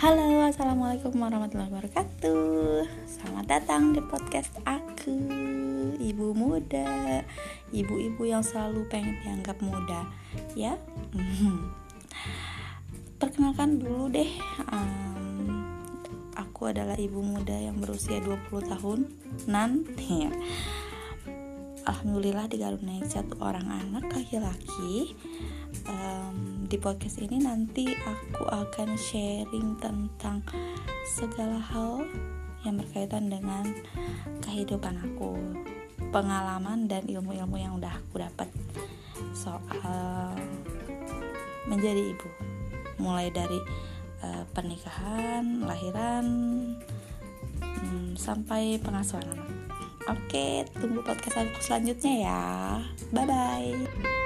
Halo, assalamualaikum warahmatullahi wabarakatuh. Selamat datang di podcast aku, ibu muda, ibu-ibu yang selalu pengen dianggap muda, ya. Perkenalkan dulu deh, um, aku adalah ibu muda yang berusia 20 tahun. Nanti, Alhamdulillah dikaruniai satu orang anak laki-laki di podcast ini nanti aku akan sharing tentang segala hal yang berkaitan dengan kehidupan aku, pengalaman dan ilmu-ilmu yang udah aku dapat soal menjadi ibu, mulai dari uh, pernikahan, lahiran, um, sampai pengasuhan anak. Oke, tunggu podcast aku selanjutnya ya. Bye bye.